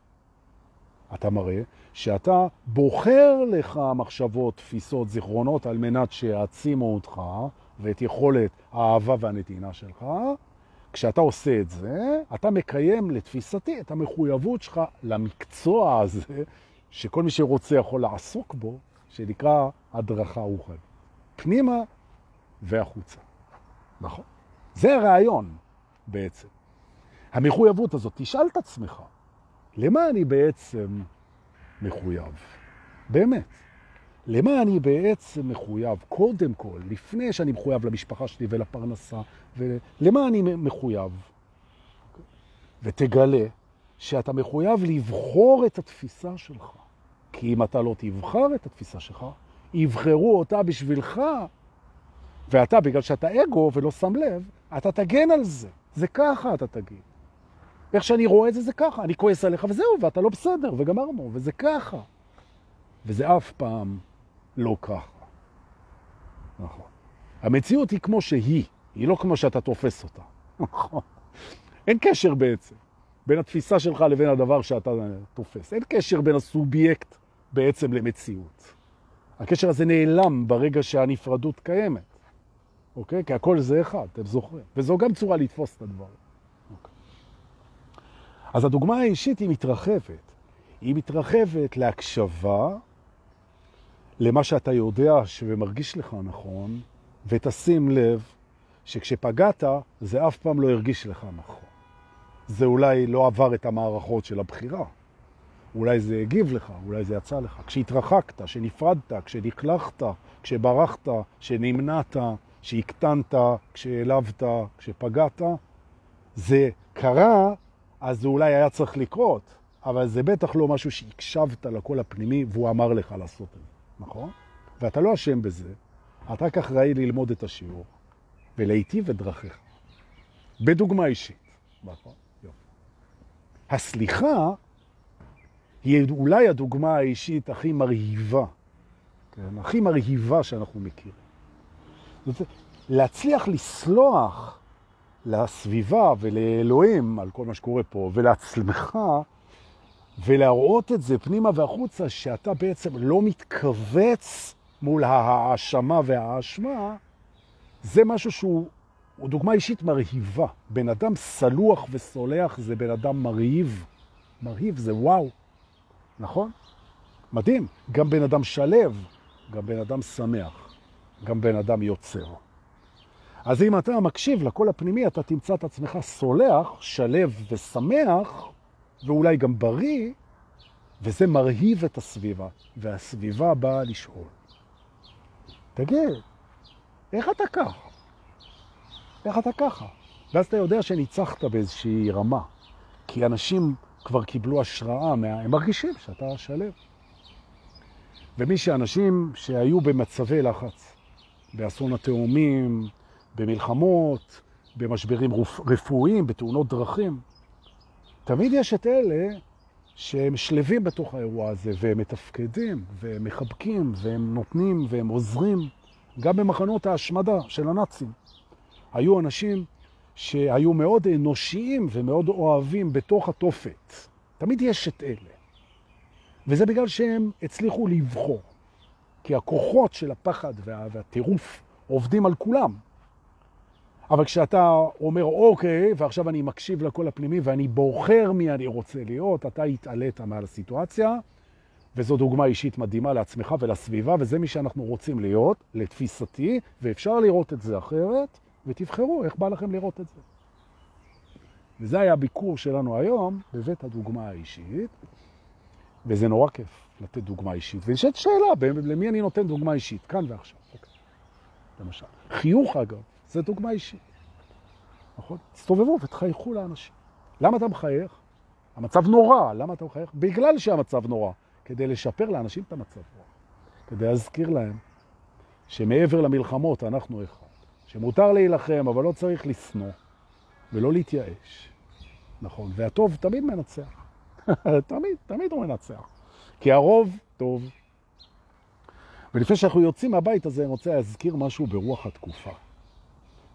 אתה מראה שאתה בוחר לך מחשבות, תפיסות, זיכרונות, על מנת שיעצימו אותך ואת יכולת האהבה והנתינה שלך. כשאתה עושה את זה, אתה מקיים לתפיסתי את המחויבות שלך למקצוע הזה, שכל מי שרוצה יכול לעסוק בו, שנקרא הדרכה רוחנית. פנימה והחוצה. נכון? זה הרעיון בעצם. המחויבות הזאת, תשאל את עצמך, למה אני בעצם מחויב? באמת. למה אני בעצם מחויב? קודם כל, לפני שאני מחויב למשפחה שלי ולפרנסה, ולמה אני מחויב? ותגלה שאתה מחויב לבחור את התפיסה שלך. כי אם אתה לא תבחר את התפיסה שלך, יבחרו אותה בשבילך, ואתה, בגלל שאתה אגו ולא שם לב, אתה תגן על זה. זה ככה אתה תגיד. איך שאני רואה את זה, זה ככה. אני כועס עליך וזהו, ואתה לא בסדר, וגמרנו, וזה ככה. וזה אף פעם לא ככה. נכון. המציאות היא כמו שהיא, היא לא כמו שאתה תופס אותה. *laughs* נכון. אין קשר בעצם בין התפיסה שלך לבין הדבר שאתה תופס. אין קשר בין הסובייקט בעצם למציאות. הקשר הזה נעלם ברגע שהנפרדות קיימת. אוקיי? כי הכל זה אחד, אתם זוכרים. וזו גם צורה לתפוס את הדבר. אוקיי. אז הדוגמה האישית היא מתרחבת. היא מתרחבת להקשבה למה שאתה יודע שמרגיש לך נכון, ותשים לב שכשפגעת זה אף פעם לא הרגיש לך נכון. זה אולי לא עבר את המערכות של הבחירה. אולי זה הגיב לך, אולי זה יצא לך. כשהתרחקת, כשנפרדת, כשנכלכת, כשברחת, כשנמנעת, כשהקטנת, כשהעלבת, כשפגעת, זה קרה, אז זה אולי היה צריך לקרות, אבל זה בטח לא משהו שהקשבת לקול הפנימי והוא אמר לך לעשות את זה. נכון? ואתה לא אשם בזה, אתה רק אחראי ללמוד את השיעור ולהיטיב את דרכיך. בדוגמה אישית. נכון? הסליחה היא אולי הדוגמה האישית הכי מרהיבה, כן? הכי מרהיבה שאנחנו מכירים. להצליח לסלוח לסביבה ולאלוהים על כל מה שקורה פה ולעצמך, ולהראות את זה פנימה והחוצה, שאתה בעצם לא מתכווץ מול ההאשמה וההאשמה, זה משהו שהוא דוגמה אישית מרהיבה. בן אדם סלוח וסולח זה בן אדם מרהיב. מרהיב זה וואו, נכון? מדהים. גם בן אדם שלב, גם בן אדם שמח, גם בן אדם יוצר. אז אם אתה מקשיב לכל הפנימי, אתה תמצא את עצמך סולח, שלב ושמח, ואולי גם בריא, וזה מרהיב את הסביבה, והסביבה באה לשאול. תגיד, איך אתה ככה? איך אתה ככה? ואז אתה יודע שניצחת באיזושהי רמה, כי אנשים כבר קיבלו השראה, מה... הם מרגישים שאתה שלב. ומי שאנשים שהיו במצבי לחץ, באסון התאומים, במלחמות, במשברים רפואיים, בתאונות דרכים, תמיד יש את אלה שהם שלבים בתוך האירוע הזה, והם מתפקדים, והם מחבקים, והם נותנים, והם עוזרים, גם במחנות ההשמדה של הנאצים. היו אנשים שהיו מאוד אנושיים ומאוד אוהבים בתוך התופת. תמיד יש את אלה. וזה בגלל שהם הצליחו לבחור. כי הכוחות של הפחד וה... והטירוף עובדים על כולם. אבל כשאתה אומר, אוקיי, ועכשיו אני מקשיב לכל הפנימי ואני בוחר מי אני רוצה להיות, אתה התעלית מעל הסיטואציה, וזו דוגמה אישית מדהימה לעצמך ולסביבה, וזה מי שאנחנו רוצים להיות, לתפיסתי, ואפשר לראות את זה אחרת, ותבחרו איך בא לכם לראות את זה. וזה היה הביקור שלנו היום בבית הדוגמה האישית, וזה נורא כיף. לתת דוגמה אישית. ונשאלת שאלה, למי אני נותן דוגמה אישית? כאן ועכשיו. אוקיי. למשל. חיוך, אגב, זה דוגמה אישית. נכון? תסתובבו ותחייכו לאנשים. למה אתה מחייך? המצב נורא. למה אתה מחייך? בגלל שהמצב נורא. כדי לשפר לאנשים את המצב נורא. כדי להזכיר להם שמעבר למלחמות אנחנו אחד. שמותר להילחם, אבל לא צריך לסנוע ולא להתייאש. נכון, והטוב תמיד מנצח. *laughs* תמיד, תמיד הוא מנצח. כי הרוב טוב. ולפני שאנחנו יוצאים מהבית הזה, אני רוצה להזכיר משהו ברוח התקופה.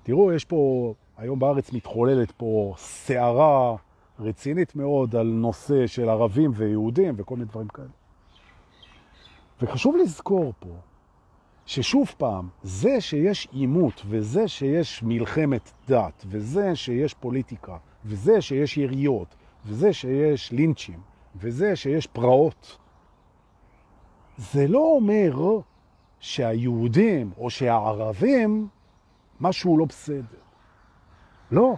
תראו, יש פה, היום בארץ מתחוללת פה סערה רצינית מאוד על נושא של ערבים ויהודים וכל מיני דברים כאלה. וחשוב לזכור פה ששוב פעם, זה שיש עימות וזה שיש מלחמת דת וזה שיש פוליטיקה וזה שיש יריות וזה שיש לינצ'ים וזה שיש פרעות, זה לא אומר שהיהודים או שהערבים משהו לא בסדר. לא.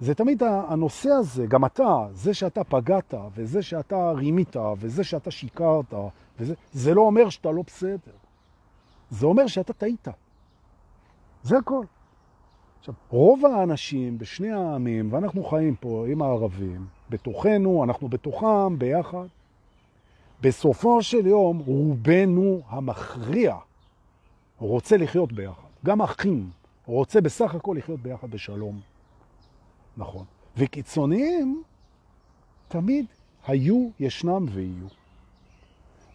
זה תמיד הנושא הזה, גם אתה, זה שאתה פגעת, וזה שאתה רימית, וזה שאתה שיקרת, וזה, זה לא אומר שאתה לא בסדר. זה אומר שאתה טעית. זה הכל. עכשיו, רוב האנשים בשני העמים, ואנחנו חיים פה עם הערבים, בתוכנו, אנחנו בתוכם, ביחד, בסופו של יום, רובנו המכריע רוצה לחיות ביחד. גם אחים רוצה בסך הכל לחיות ביחד בשלום. נכון. וקיצוניים תמיד היו, ישנם ויהיו.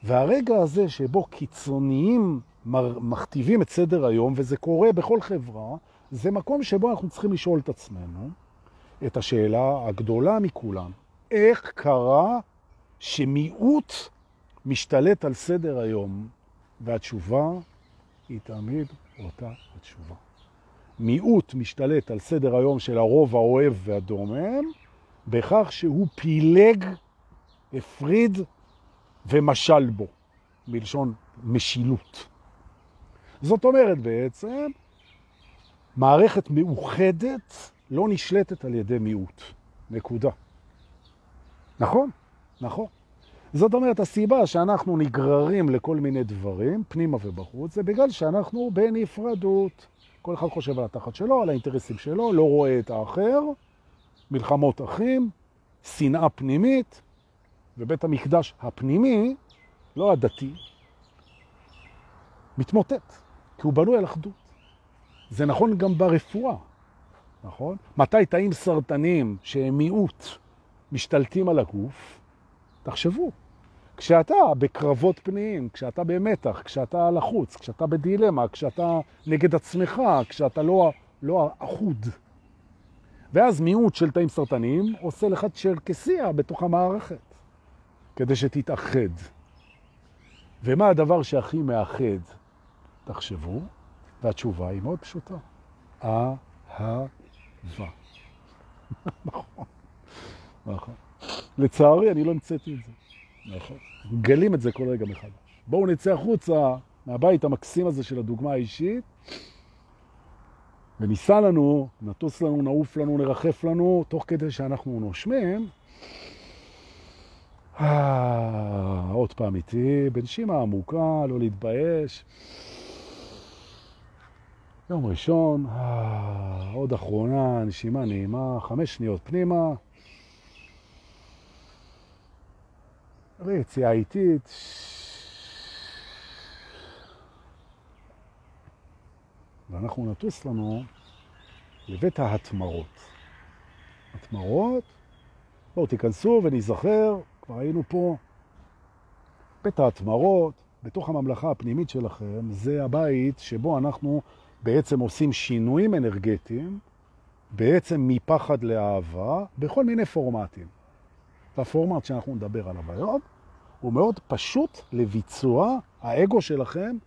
והרגע הזה שבו קיצוניים מכתיבים את סדר היום, וזה קורה בכל חברה, זה מקום שבו אנחנו צריכים לשאול את עצמנו את השאלה הגדולה מכולם. איך קרה שמיעוט משתלט על סדר היום? והתשובה היא תמיד אותה התשובה. מיעוט משתלט על סדר היום של הרוב האוהב והדומם, בכך שהוא פילג, הפריד ומשל בו, מלשון משילות. זאת אומרת בעצם, מערכת מאוחדת לא נשלטת על ידי מיעוט. נקודה. נכון, נכון. זאת אומרת, הסיבה שאנחנו נגררים לכל מיני דברים, פנימה ובחוץ, זה בגלל שאנחנו בנפרדות. כל אחד חושב על התחת שלו, על האינטרסים שלו, לא רואה את האחר, מלחמות אחים, שנאה פנימית, ובית המקדש הפנימי, לא הדתי, מתמוטט, כי הוא בנוי על אחדות. זה נכון גם ברפואה, נכון? מתי תאים סרטנים שהם מיעוט משתלטים על הגוף? תחשבו, כשאתה בקרבות פנימיים, כשאתה במתח, כשאתה לחוץ, כשאתה בדילמה, כשאתה נגד עצמך, כשאתה לא, לא אחוד. ואז מיעוט של תאים סרטניים עושה לך צ'רקסיה בתוך המערכת, כדי שתתאחד. ומה הדבר שהכי מאחד? תחשבו, והתשובה היא מאוד פשוטה. אהבה. *laughs* נכון, נכון. לצערי, אני לא המצאתי את זה. נכון. גלים את זה כל רגע מחדש. בואו נצא החוצה מהבית המקסים הזה של הדוגמה האישית, וניסע לנו, נטוס לנו, נעוף לנו, נרחף לנו, תוך כדי שאנחנו נושמים. אה, עוד פעם איתי, בנשימה עמוקה, לא להתבייש. יום ראשון, אה, עוד אחרונה, נשימה נעימה, חמש שניות פנימה. ויציאה איטית. ואנחנו נטוס לנו לבית ההתמרות. התמרות, בואו תיכנסו ונזכר, כבר היינו פה. בית ההתמרות, בתוך הממלכה הפנימית שלכם, זה הבית שבו אנחנו בעצם עושים שינויים אנרגטיים, בעצם מפחד לאהבה, בכל מיני פורמטים. והפורמט שאנחנו נדבר עליו היום, הוא מאוד פשוט לביצוע. האגו שלכם,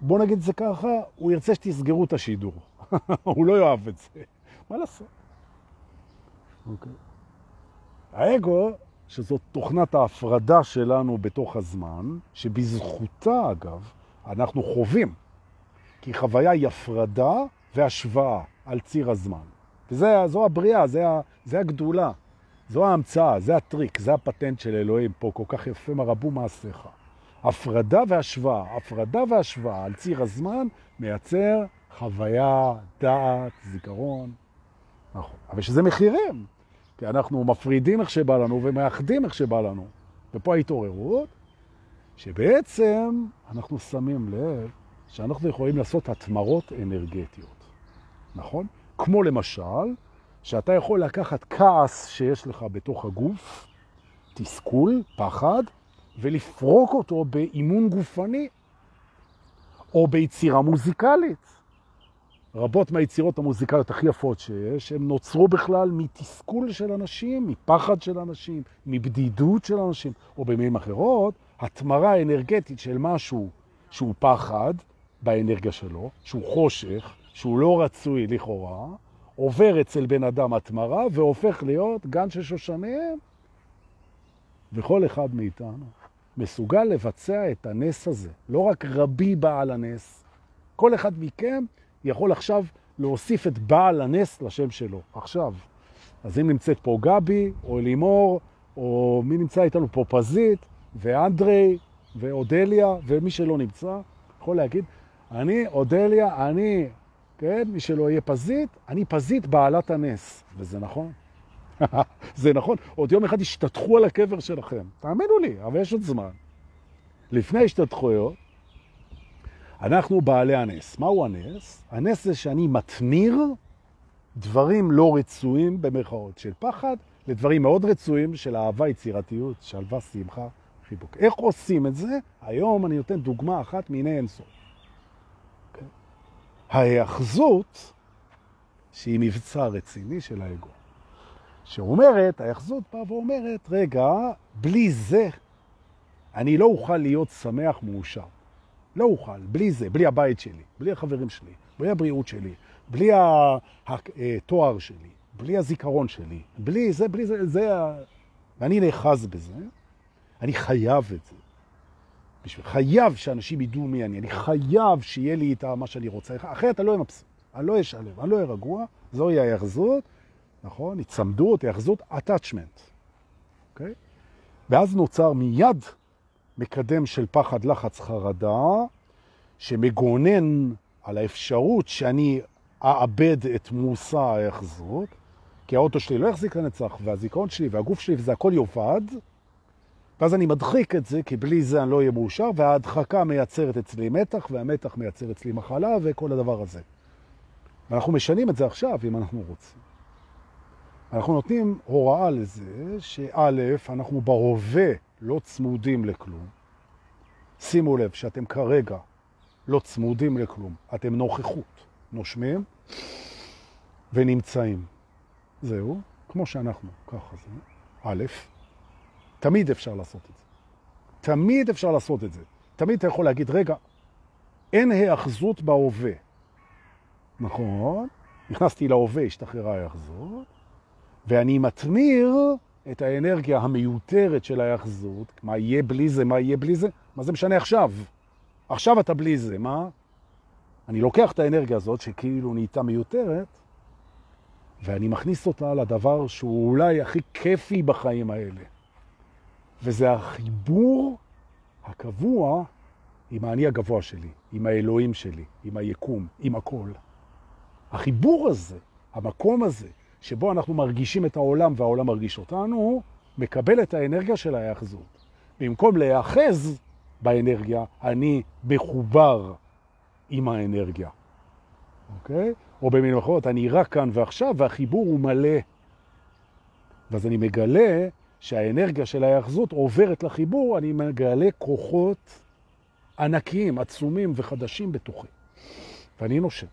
בוא נגיד זה ככה, הוא ירצה שתסגרו את השידור. *laughs* הוא לא יאהב את זה. מה לעשות? אוקיי. האגו, שזאת תוכנת ההפרדה שלנו בתוך הזמן, שבזכותה, אגב, אנחנו חווים. כי חוויה היא הפרדה והשוואה על ציר הזמן. וזו הבריאה, זה, זה הגדולה. זו ההמצאה, זה הטריק, זה הפטנט של אלוהים פה, כל כך יפה מרבו מעשיך. הפרדה והשוואה, הפרדה והשוואה על ציר הזמן מייצר חוויה, דעת, זיכרון. נכון. אבל שזה מחירים, כי אנחנו מפרידים איך שבא לנו ומאחדים איך שבא לנו. ופה ההתעוררות, שבעצם אנחנו שמים לב שאנחנו יכולים לעשות התמרות אנרגטיות, נכון? כמו למשל, שאתה יכול לקחת כעס שיש לך בתוך הגוף, תסכול, פחד, ולפרוק אותו באימון גופני או ביצירה מוזיקלית. רבות מהיצירות המוזיקליות הכי יפות שיש, הן נוצרו בכלל מתסכול של אנשים, מפחד של אנשים, מבדידות של אנשים, או במילים אחרות, התמרה אנרגטית של משהו שהוא פחד באנרגיה שלו, שהוא חושך, שהוא לא רצוי לכאורה, עובר אצל בן אדם התמרה והופך להיות גן של שושנים, וכל אחד מאיתנו מסוגל לבצע את הנס הזה. לא רק רבי בעל הנס, כל אחד מכם יכול עכשיו להוסיף את בעל הנס לשם שלו, עכשיו. אז אם נמצאת פה גבי, או לימור, או מי נמצא איתנו פה פזית, ואנדרי, ואודליה, ומי שלא נמצא, יכול להגיד, אני, אודליה, אני, כן, מי שלא יהיה פזית, אני פזית בעלת הנס. וזה נכון. *laughs* זה נכון. עוד יום אחד השתתחו על הקבר שלכם. תאמינו לי, אבל יש עוד זמן. לפני השתתחויות, אנחנו בעלי הנס. מהו הנס? הנס זה שאני מתמיר דברים לא רצויים במרכאות של פחד לדברים מאוד רצויים של אהבה, יצירתיות, שלווה, שמחה, חיבוק. איך עושים את זה? היום אני נותן דוגמה אחת מיני אינסוף. ההאחזות, שהיא מבצע רציני של האגו, שאומרת, ההאחזות באה ואומרת, רגע, בלי זה אני לא אוכל להיות שמח מאושר. לא אוכל, בלי זה, בלי הבית שלי, בלי החברים שלי, בלי הבריאות שלי, בלי התואר שלי, בלי הזיכרון שלי, בלי זה, בלי זה, זה... ואני נאחז בזה, אני חייב את זה. בשביל, חייב שאנשים ידעו מי אני, אני חייב שיהיה לי את מה שאני רוצה, אחרת אני לא אמפסות, אני לא אשלב, אני לא אהיה רגוע, זוהי ההאחזות, נכון? הצמדות, ההאחזות, attachment, אוקיי? Okay? ואז נוצר מיד מקדם של פחד, לחץ, חרדה, שמגונן על האפשרות שאני אאבד את מושא ההאחזות, כי האוטו שלי לא יחזיק לנצח, והזיכרון שלי והגוף שלי, וזה הכל יובד, ואז אני מדחיק את זה, כי בלי זה אני לא אהיה מאושר, וההדחקה מייצרת אצלי מתח, והמתח מייצר אצלי מחלה, וכל הדבר הזה. ואנחנו משנים את זה עכשיו, אם אנחנו רוצים. אנחנו נותנים הוראה לזה, שא', אנחנו בהווה לא צמודים לכלום. שימו לב שאתם כרגע לא צמודים לכלום, אתם נוכחות, נושמים ונמצאים. זהו, כמו שאנחנו, ככה זה. א', תמיד אפשר לעשות את זה. תמיד אפשר לעשות את זה. תמיד אתה יכול להגיד, רגע, אין היאחזות בהווה. נכון, נכנסתי להווה, השתחררה ההאחזות, ואני מתמיר את האנרגיה המיותרת של ההאחזות, מה יהיה בלי זה, מה יהיה בלי זה, מה זה משנה עכשיו? עכשיו אתה בלי זה, מה? אני לוקח את האנרגיה הזאת, שכאילו נהייתה מיותרת, ואני מכניס אותה לדבר שהוא אולי הכי כיפי בחיים האלה. וזה החיבור הקבוע עם האני הגבוה שלי, עם האלוהים שלי, עם היקום, עם הכל. החיבור הזה, המקום הזה, שבו אנחנו מרגישים את העולם והעולם מרגיש אותנו, מקבל את האנרגיה של ההאחזות. במקום להאחז באנרגיה, אני מחובר עם האנרגיה. אוקיי? או במילים אחרות, אני רק כאן ועכשיו, והחיבור הוא מלא. ואז אני מגלה שהאנרגיה של ההאחזות עוברת לחיבור, אני מגלה כוחות ענקיים, עצומים וחדשים בתוכי. ואני נושם.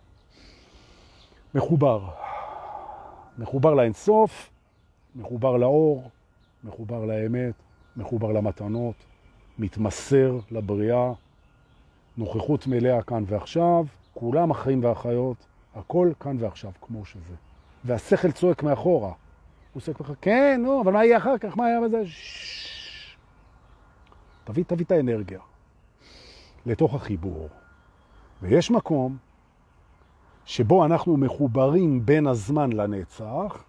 מחובר. מחובר לאינסוף, מחובר לאור, מחובר לאמת, מחובר למתנות, מתמסר לבריאה, נוכחות מלאה כאן ועכשיו, כולם החיים והחיות, הכל כאן ועכשיו, כמו שזה. והשכל צועק מאחורה. הוא עושה ככה, כן, נו, אבל מה יהיה אחר כך? מה היה בזה? תביא, תביא את האנרגיה לתוך החיבור. ויש מקום שבו אנחנו מחוברים בין הזמן לנצח,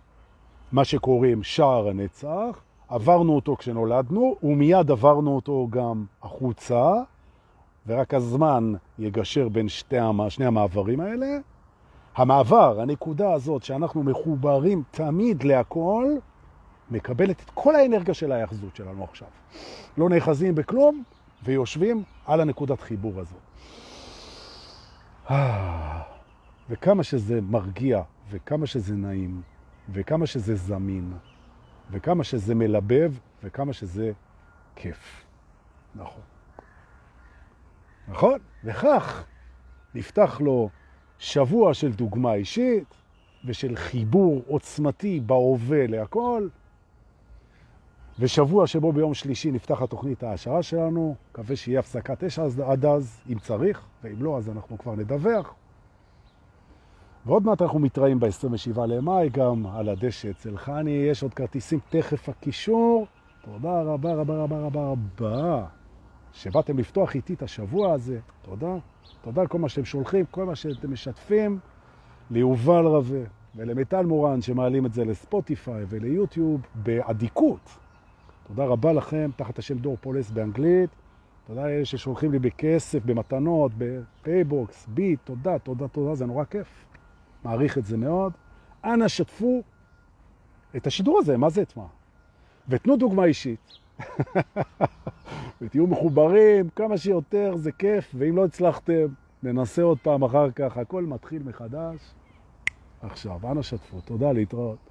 מה שקוראים שער הנצח, עברנו אותו כשנולדנו, ומיד עברנו אותו גם החוצה, ורק הזמן יגשר בין שתי, שני המעברים האלה. המעבר, הנקודה הזאת שאנחנו מחוברים תמיד להכל, מקבלת את כל האנרגיה של ההיאחזות שלנו עכשיו. לא נאחזים בכלום ויושבים על הנקודת חיבור הזאת. וכמה שזה מרגיע, וכמה שזה נעים, וכמה שזה זמין, וכמה שזה מלבב, וכמה שזה כיף. נכון. נכון? וכך נפתח לו שבוע של דוגמה אישית ושל חיבור עוצמתי בהווה להכל, ושבוע שבו ביום שלישי נפתח התוכנית ההשערה שלנו, מקווה שיהיה הפסקת אש עד אז, אם צריך, ואם לא, אז אנחנו כבר נדווח. ועוד מעט אנחנו מתראים ב-27 למאי גם על הדשא אצל חני, יש עוד כרטיסים, תכף הקישור. תודה רבה רבה רבה רבה רבה שבאתם לפתוח איתי את השבוע הזה. תודה. תודה על כל מה שאתם שולחים, כל מה שאתם משתפים. ליובל רווה ולמיטל מורן שמעלים את זה לספוטיפיי וליוטיוב באדיקות. תודה רבה לכם, תחת השם דור פולס באנגלית. תודה לאלה ששולחים לי בכסף, במתנות, בפייבוקס, ביט, תודה, תודה, תודה, זה נורא כיף. מעריך את זה מאוד. אנא שתפו את השידור הזה, מה זה את מה? ותנו דוגמה אישית. ותהיו מחוברים כמה שיותר, זה כיף, ואם לא הצלחתם, ננסה עוד פעם אחר כך, הכל מתחיל מחדש. עכשיו, אנא שתפו, תודה, להתראות.